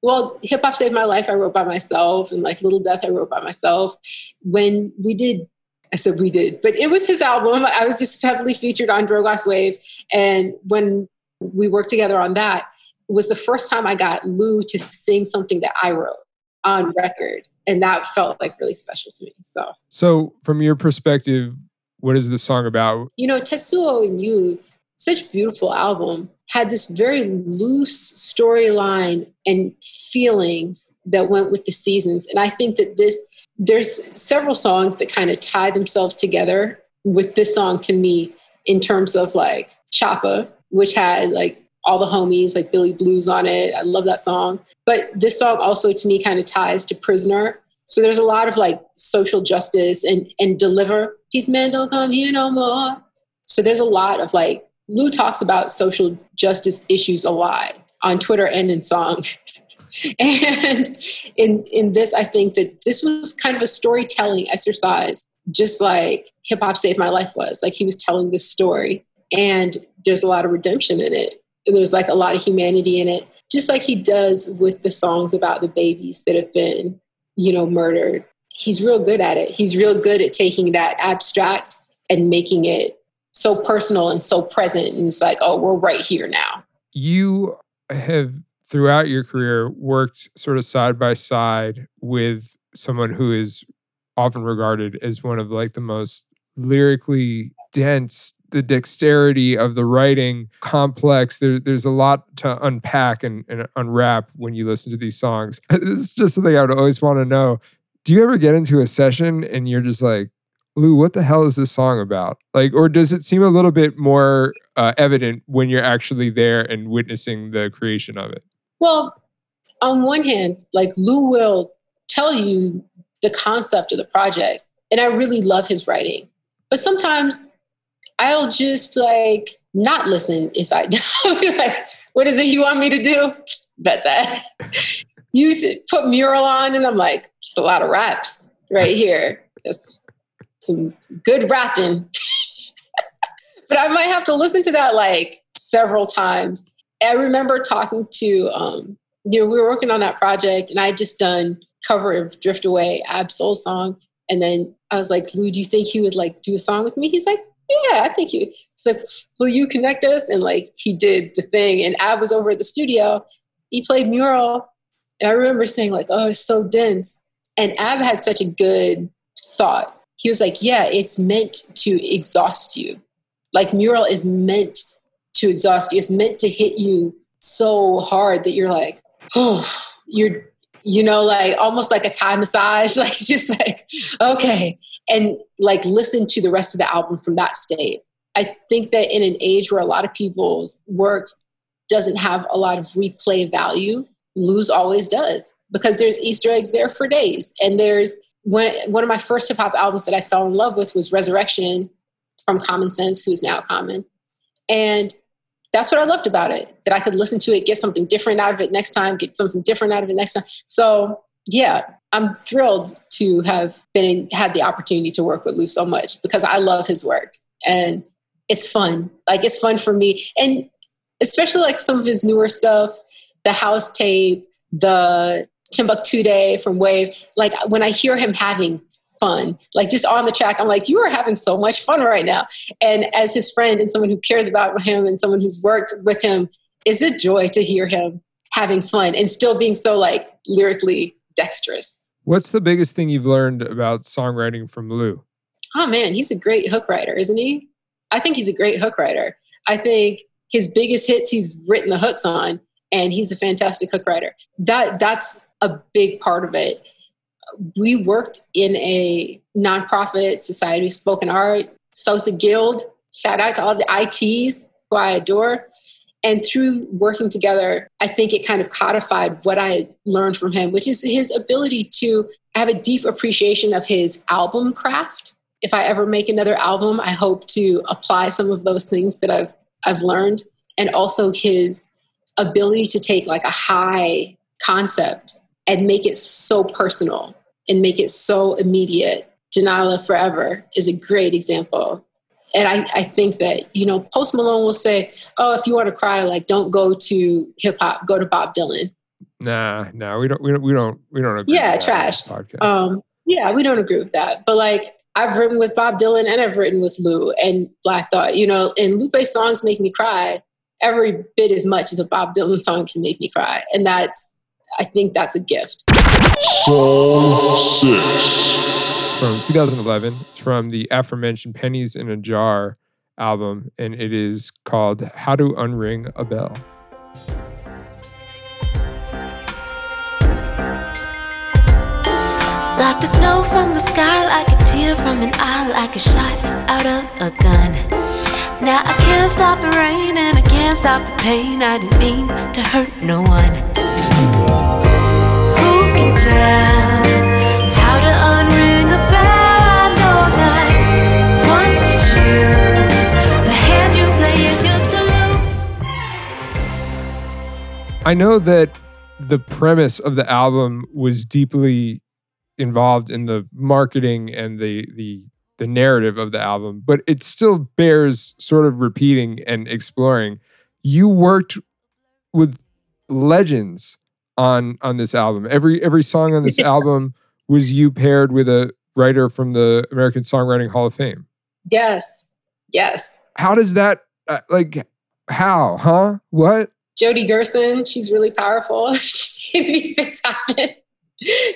well, Hip Hop Saved My Life, I wrote by myself, and like Little Death, I wrote by myself. When we did, I said we did, but it was his album. I was just heavily featured on Drogas Wave. And when we worked together on that, it was the first time I got Lou to sing something that I wrote on record and that felt like really special to me. So, so from your perspective, what is the song about? You know, Tetsuo in Youth, such a beautiful album, had this very loose storyline and feelings that went with the seasons. And I think that this, there's several songs that kind of tie themselves together with this song to me in terms of like Choppa, which had like all the homies, like Billy Blues on it. I love that song. But this song also to me kind of ties to Prisoner. So there's a lot of like social justice and and deliver. These men don't come here no more. So there's a lot of like Lou talks about social justice issues a lot on Twitter and in song. and in in this, I think that this was kind of a storytelling exercise, just like hip hop saved my life was. Like he was telling this story, and there's a lot of redemption in it. There's like a lot of humanity in it just like he does with the songs about the babies that have been, you know, murdered. He's real good at it. He's real good at taking that abstract and making it so personal and so present. And it's like, oh, we're right here now. You have throughout your career worked sort of side by side with someone who is often regarded as one of like the most lyrically dense the dexterity of the writing complex. There, there's a lot to unpack and, and unwrap when you listen to these songs. this is just something I would always want to know. Do you ever get into a session and you're just like, Lou, what the hell is this song about? Like, or does it seem a little bit more uh, evident when you're actually there and witnessing the creation of it? Well, on one hand, like Lou will tell you the concept of the project, and I really love his writing. But sometimes I'll just like not listen if I don't. like, what is it you want me to do? Bet that. Use it, put mural on, and I'm like, just a lot of raps right here. Just some good rapping. but I might have to listen to that like several times. I remember talking to, um, you know, we were working on that project, and I just done cover of Drift Away, Ab Soul song. And then I was like, Lou, do you think he would like do a song with me? He's like, yeah, I think you. He's like, will you connect us? And like he did the thing. And Ab was over at the studio. He played mural. And I remember saying, like, oh, it's so dense. And Ab had such a good thought. He was like, Yeah, it's meant to exhaust you. Like mural is meant to exhaust you. It's meant to hit you so hard that you're like, oh, you're, you know, like almost like a Thai massage, like just like, okay. And like listen to the rest of the album from that state. I think that in an age where a lot of people's work doesn't have a lot of replay value, Lou's always does because there's Easter eggs there for days. And there's when, one of my first hip hop albums that I fell in love with was Resurrection from Common Sense, who's now Common. And that's what I loved about it, that I could listen to it, get something different out of it next time, get something different out of it next time. So yeah, I'm thrilled to have been had the opportunity to work with Lou so much because I love his work and it's fun. Like it's fun for me. And especially like some of his newer stuff, the house tape, the Timbuktu Day from Wave. Like when I hear him having fun. Like just on the track, I'm like, you are having so much fun right now. And as his friend and someone who cares about him and someone who's worked with him, it's a joy to hear him having fun and still being so like lyrically dexterous. What's the biggest thing you've learned about songwriting from Lou? Oh man, he's a great hook writer, isn't he? I think he's a great hook writer. I think his biggest hits he's written the hooks on, and he's a fantastic hook writer. That that's a big part of it we worked in a nonprofit society, spoken art, Sosa Guild. Shout out to all the ITs who I adore. And through working together, I think it kind of codified what I learned from him, which is his ability to have a deep appreciation of his album craft. If I ever make another album, I hope to apply some of those things that I've I've learned, and also his ability to take like a high concept and make it so personal and make it so immediate. Jonylah Forever is a great example. And I, I think that, you know, Post Malone will say, oh, if you want to cry, like, don't go to hip hop, go to Bob Dylan. Nah, nah, we don't, we don't, we don't, we don't agree. Yeah, trash. Um, yeah, we don't agree with that. But like, I've written with Bob Dylan and I've written with Lou and Black Thought, you know, and Lupe's songs make me cry every bit as much as a Bob Dylan song can make me cry. And that's, I think that's a gift. Song 6. From 2011. It's from the aforementioned Pennies in a Jar album, and it is called How to Unring a Bell. Like the snow from the sky, like a tear from an eye, like a shot out of a gun. Now I can't stop the rain and I can't stop the pain. I didn't mean to hurt no one. I know that the premise of the album was deeply involved in the marketing and the the the narrative of the album, but it still bears sort of repeating and exploring. You worked with legends on on this album. Every every song on this album was you paired with a writer from the American Songwriting Hall of Fame. Yes. Yes. How does that uh, like how, huh? What? Jody Gerson, she's really powerful. she made these things happen.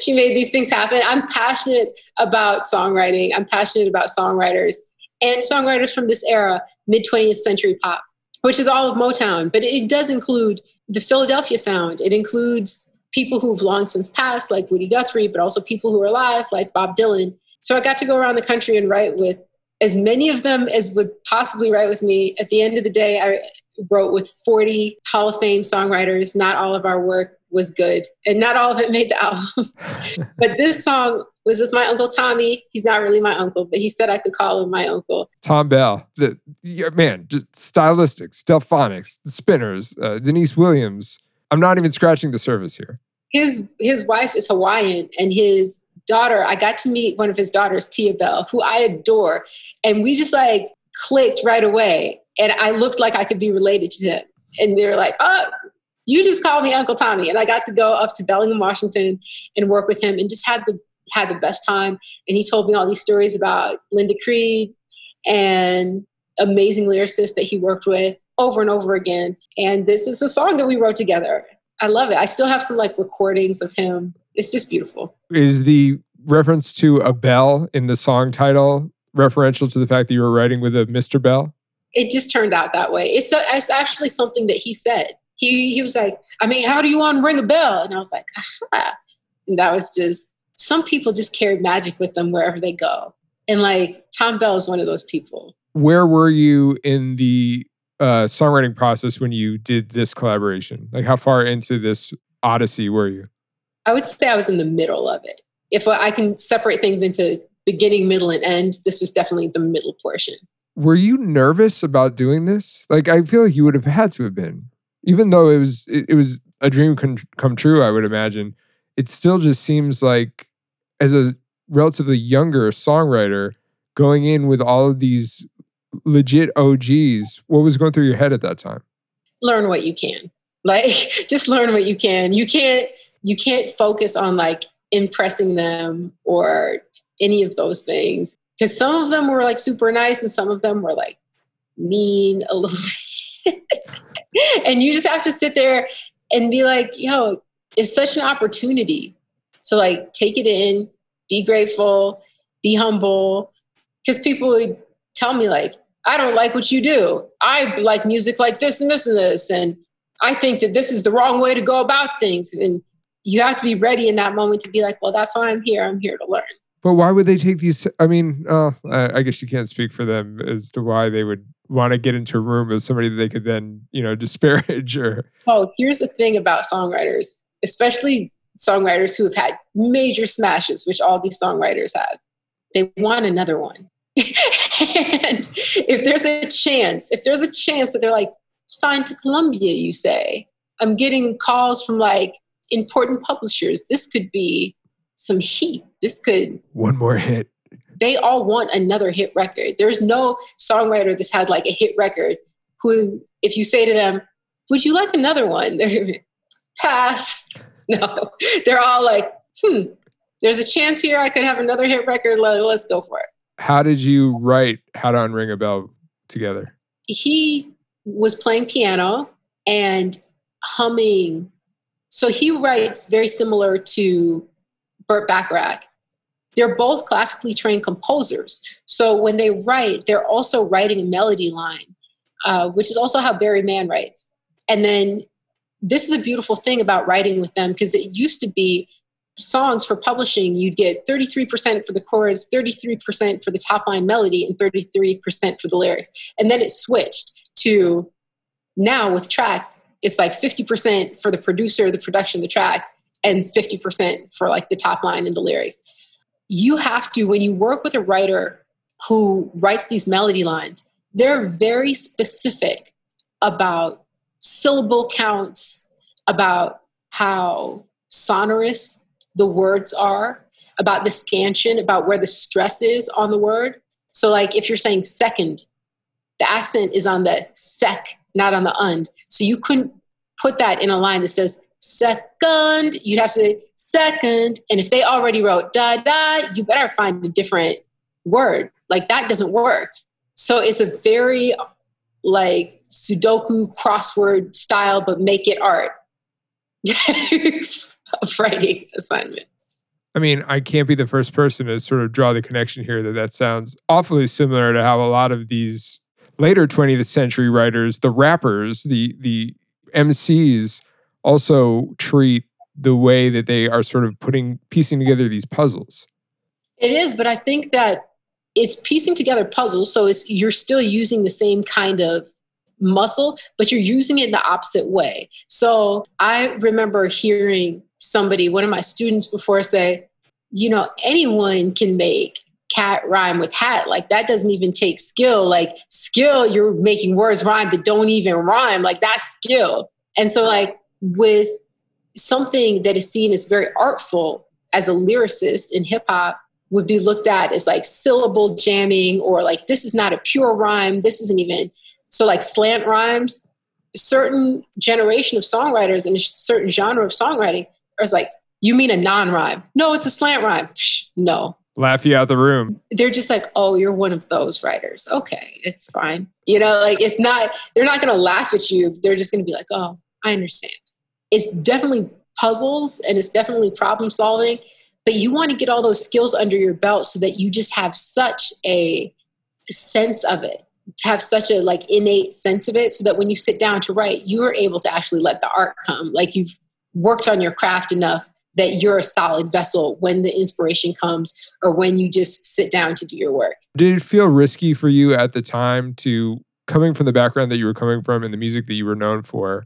she made these things happen. I'm passionate about songwriting. I'm passionate about songwriters and songwriters from this era, mid 20th century pop, which is all of Motown, but it does include the Philadelphia sound. It includes people who've long since passed, like Woody Guthrie, but also people who are alive, like Bob Dylan. So I got to go around the country and write with as many of them as would possibly write with me. At the end of the day, I wrote with 40 Hall of Fame songwriters. Not all of our work was good, and not all of it made the album. but this song was with my uncle Tommy. He's not really my uncle, but he said I could call him my uncle. Thom Bell, the yeah, man, just stylistics, Delfonics, the Spinners, uh, Deniece Williams. I'm not even scratching the surface here. His his wife is Hawaiian, and his daughter. I got to meet one of his daughters, Tia Bell, who I adore, and we just like clicked right away. And I looked like I could be related to him. And they were like, "Oh, you just called me Uncle Tommy." And I got to go up to Bellingham, Washington, and work with him, and just had the had the best time. And he told me all these stories about Linda Creed and amazing lyricists that he worked with over and over again. And this is the song that we wrote together. I love it. I still have some like recordings of him. It's just beautiful. Is the reference to a bell in the song title referential to the fact that you were writing with a Mr. Bell? It just turned out that way. It's, a, it's actually something that he said. He, he was like, I mean, how do you want to ring a bell? And I was like, Aha. And that was just, some people just carry magic with them wherever they go. And like Thom Bell is one of those people. Where were you in the uh, songwriting process when you did this collaboration? Like, how far into this odyssey were you? I would say I was in the middle of it. If I can separate things into beginning, middle, and end, this was definitely the middle portion. Were you nervous about doing this? Like, I feel like you would have had to have been, even though it was it, it was a dream come, come true. I would imagine it still just seems like, as a relatively younger songwriter, going in with all of these legit OGs, what was going through your head at that time? Learn what you can. Like, just learn what you can. You can't you can't focus on like impressing them or any of those things because some of them were like super nice and some of them were like mean a little and you just have to sit there and be like yo it's such an opportunity. So like take it in be grateful be humble. Because people would tell me like i don't like what you do. I like music like this and this and this and i think that this is the wrong way to go about things. And you have to be ready in that moment to be like well that's why i'm here. I'm here to learn. But why would they take these? I mean, uh, I, I guess you can't speak for them as to why they would want to get into a room with somebody that they could then, you know, disparage or. Oh, here's the thing about songwriters, especially songwriters who have had major smashes, which all these songwriters have. They want another one. and if there's a chance, if there's a chance that they're like, signed to Columbia, you say, I'm getting calls from like important publishers. This could be some heat. This could One more hit. They all want another hit record. There's no songwriter that's had like a hit record who, if you say to them, Would you like another one? They're pass. No, they're all like, Hmm, there's a chance here I could have another hit record. Let, let's go for it. How did you write How to Unring a Bell together? He was playing piano and humming. So he writes very similar to Burt Bacharach. They're both classically trained composers. So when they write, they're also writing a melody line, uh, which is also how Barry Mann writes. And then this is a beautiful thing about writing with them because it used to be songs for publishing, you'd get 33% for the chords, 33% for the top line melody, and 33% for the lyrics. And then it switched to now with tracks, it's like 50% for the producer, the production, the track, and 50% for like the top line and the lyrics. You have to, when you work with a writer who writes these melody lines, they're very specific about syllable counts, about how sonorous the words are, about the scansion, about where the stress is on the word. So, like if you're saying second, the accent is on the sec, not on the und. So you couldn't put that in a line that says second. You'd have to second. And if they already wrote da da, you better find a different word. Like that doesn't work. So it's a very like Sudoku crossword style, but make it art of writing assignment. I mean, I can't be the first person to sort of draw the connection here that that sounds awfully similar to how a lot of these later 20th century writers, the rappers, the the MCs also treat the way that they are sort of putting piecing together these puzzles. It is, but I think that it's piecing together puzzles. So it's you're still using the same kind of muscle, but you're using it the opposite way. So I remember hearing somebody, one of my students before say, you know, anyone can make cat rhyme with hat. Like that doesn't even take skill. Like skill, you're making words rhyme that don't even rhyme. Like that's skill. And so like with something that is seen as very artful as a lyricist in hip hop would be looked at as like syllable jamming or like this is not a pure rhyme. This isn't even so like slant rhymes. Certain generation of songwriters and a certain genre of songwriting is like, you mean a non-rhyme? No, it's a slant rhyme. Psh, no, Laugh you out the room. they're just like, oh, you're one of those writers. Okay, it's fine. You know, like it's not, they're not going to laugh at you. They're just going to be like, oh, I understand. It's definitely puzzles and it's definitely problem solving. but you want to get all those skills under your belt so that you just have such a sense of it to have such a like innate sense of it so that when you sit down to write you are able to actually let the art come like you've worked on your craft enough that you're a solid vessel when the inspiration comes or when you just sit down to do your work Did it feel risky for you at the time to coming from the background that you were coming from and the music that you were known for,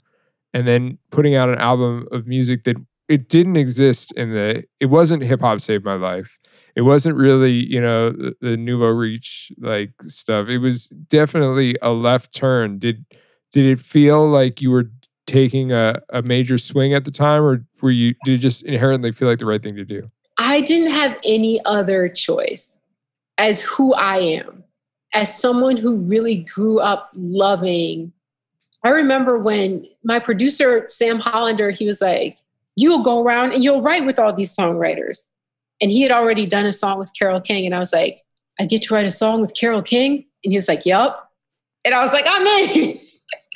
and then putting out an album of music that it didn't exist in the it wasn't hip hop saved my life. It wasn't really, you know, the, the Nouveau Riche like stuff. It was definitely a left turn. Did did it feel like you were taking a, a major swing at the time or were you did it just inherently feel like the right thing to do? I didn't have any other choice as who I am, as someone who really grew up loving. I remember when my producer, Sam Hollander, he was like, You'll go around and you'll write with all these songwriters. And he had already done a song with Carole King. And I was like, I get to write a song with Carole King? And he was like, Yup. And I was like, I'm in.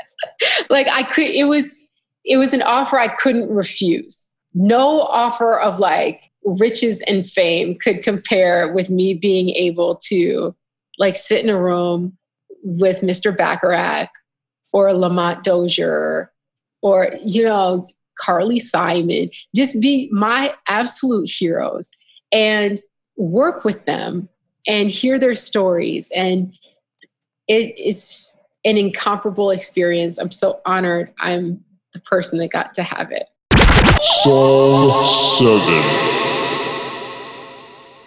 like I could, it was, it was an offer I couldn't refuse. No offer of like riches and fame could compare with me being able to like sit in a room with Mr. Bacharach or Lamont Dozier or, you know, Carly Simon, just be my absolute heroes and work with them and hear their stories. And it is an incomparable experience. I'm so honored I'm the person that got to have it. Song 7.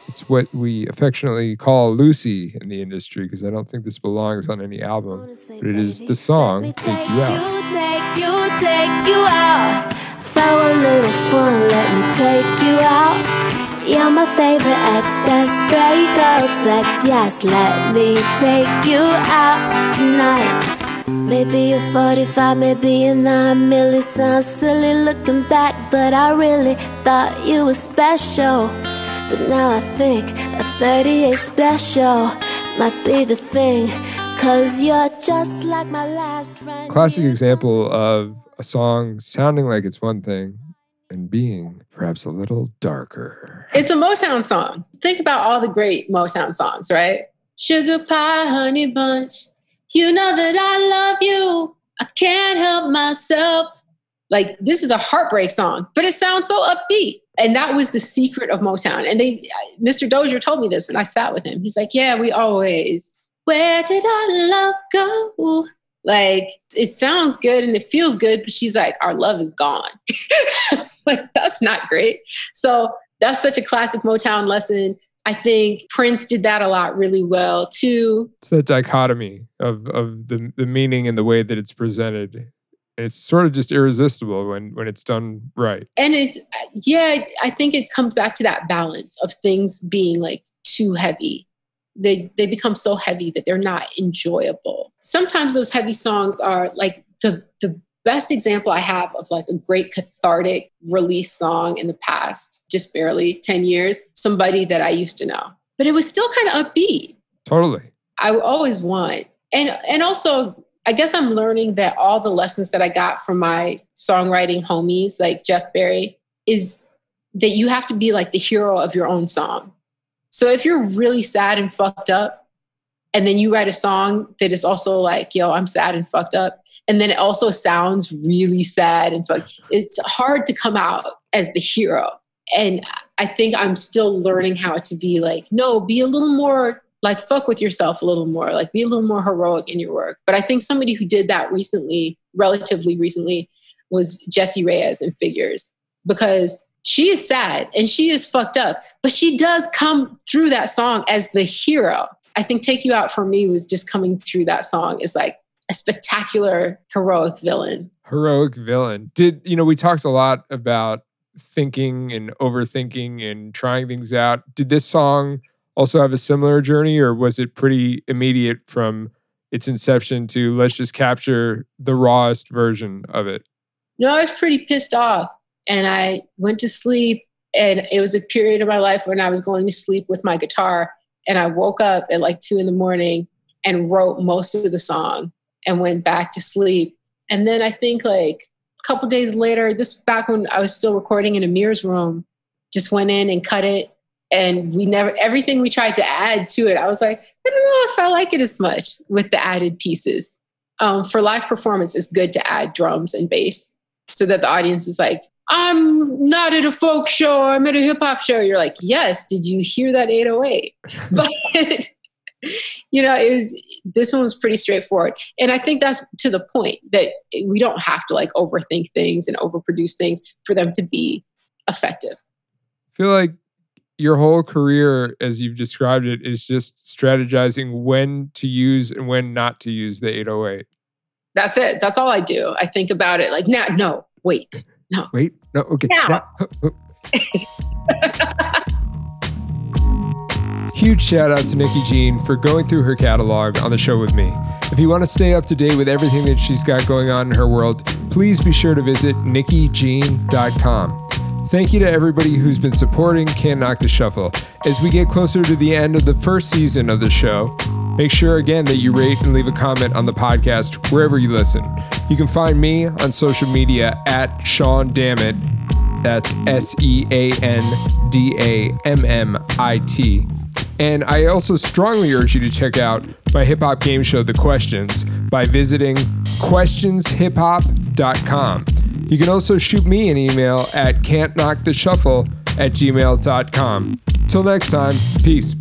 It's what we affectionately call loosie in the industry because I don't think this belongs on any album. But it is the song Take You Out. take you, take you out. For a little fun, let me take you out. You're my favorite ex, best breakup sex. Yes, let me take you out tonight. Maybe you're 45, maybe you're not. Millie sounds silly looking back, but I really thought you were special. But now I think a 38 special might be the thing. Cause you're just like my last friend. Classic example of a song sounding like it's one thing and being perhaps a little darker. It's a Motown song. Think about all the great Motown songs, right? Sugar pie, honey bunch. You know that I love you. I can't help myself. Like, this is a heartbreak song, but it sounds so upbeat. And that was the secret of Motown. And they, Mr. Dozier told me this when I sat with him. He's like, Yeah, we always, where did our love go? Like, it sounds good and it feels good, but she's like, Our love is gone. like, that's not great. So, that's such a classic Motown lesson. I think Prince did that a lot really well too. It's that dichotomy of, of the, the meaning and the way that it's presented. It's sort of just irresistible when, when it's done right. And it's, yeah, I think it comes back to that balance of things being like too heavy. They, they become so heavy that they're not enjoyable. Sometimes those heavy songs are like the, the best example I have of like a great cathartic release song in the past, just barely 10 years, somebody that I used to know. But it was still kind of upbeat. Totally. I always want. And and also I guess I'm learning that all the lessons that I got from my songwriting homies like Jeff Barry is that you have to be like the hero of your own song. So if you're really sad and fucked up and then you write a song that is also like, yo, I'm sad and fucked up, and then it also sounds really sad and it's hard to come out as the hero. And I think I'm still learning how to be like, no, be a little more like fuck with yourself a little more, like be a little more heroic in your work. But I think somebody who did that recently, relatively recently, was Jessie Reyez in Figures because she is sad and she is fucked up, but she does come through that song as the hero. I think Take You Out for me was just coming through that song is like a spectacular heroic villain. Heroic villain. Did, you know, we talked a lot about thinking and overthinking and trying things out. Did this song also have a similar journey or was it pretty immediate from its inception to let's just capture the rawest version of it? No, I was pretty pissed off and I went to sleep and it was a period of my life when I was going to sleep with my guitar and I woke up at like two in the morning and wrote most of the song and went back to sleep. And then I think like a couple days later, this back when I was still recording in Amir's room, just went in and cut it. And we never, everything we tried to add to it, I was like, I don't know if I like it as much with the added pieces. Um, for live performance, it's good to add drums and bass so that the audience is like, I'm not at a folk show, I'm at a hip hop show. You're like, yes, did you hear that 808? But you know, it was this one was pretty straightforward. And I think that's to the point that we don't have to like overthink things and overproduce things for them to be effective. I feel like your whole career, as you've described it, is just strategizing when to use and when not to use the 808. That's it. That's all I do. I think about it like, now, no, wait, no. Wait, no, okay. Now. now- oh, oh. Huge shout out to Nikki Jean for going through her catalog on the show with me. If you want to stay up to date with everything that she's got going on in her world, please be sure to visit nikkijean.com. Thank you to everybody who's been supporting Can't Knock the Shuffle. As we get closer to the end of the first season of the show, make sure again that you rate and leave a comment on the podcast wherever you listen. You can find me on social media at Sean Dammit. That's S E A N D A M M I T. And I also strongly urge you to check out my hip hop game show, The Questions, by visiting questionshiphop.com. You can also shoot me an email at can'tknocktheshuffle at gmail.com. Till next time, peace.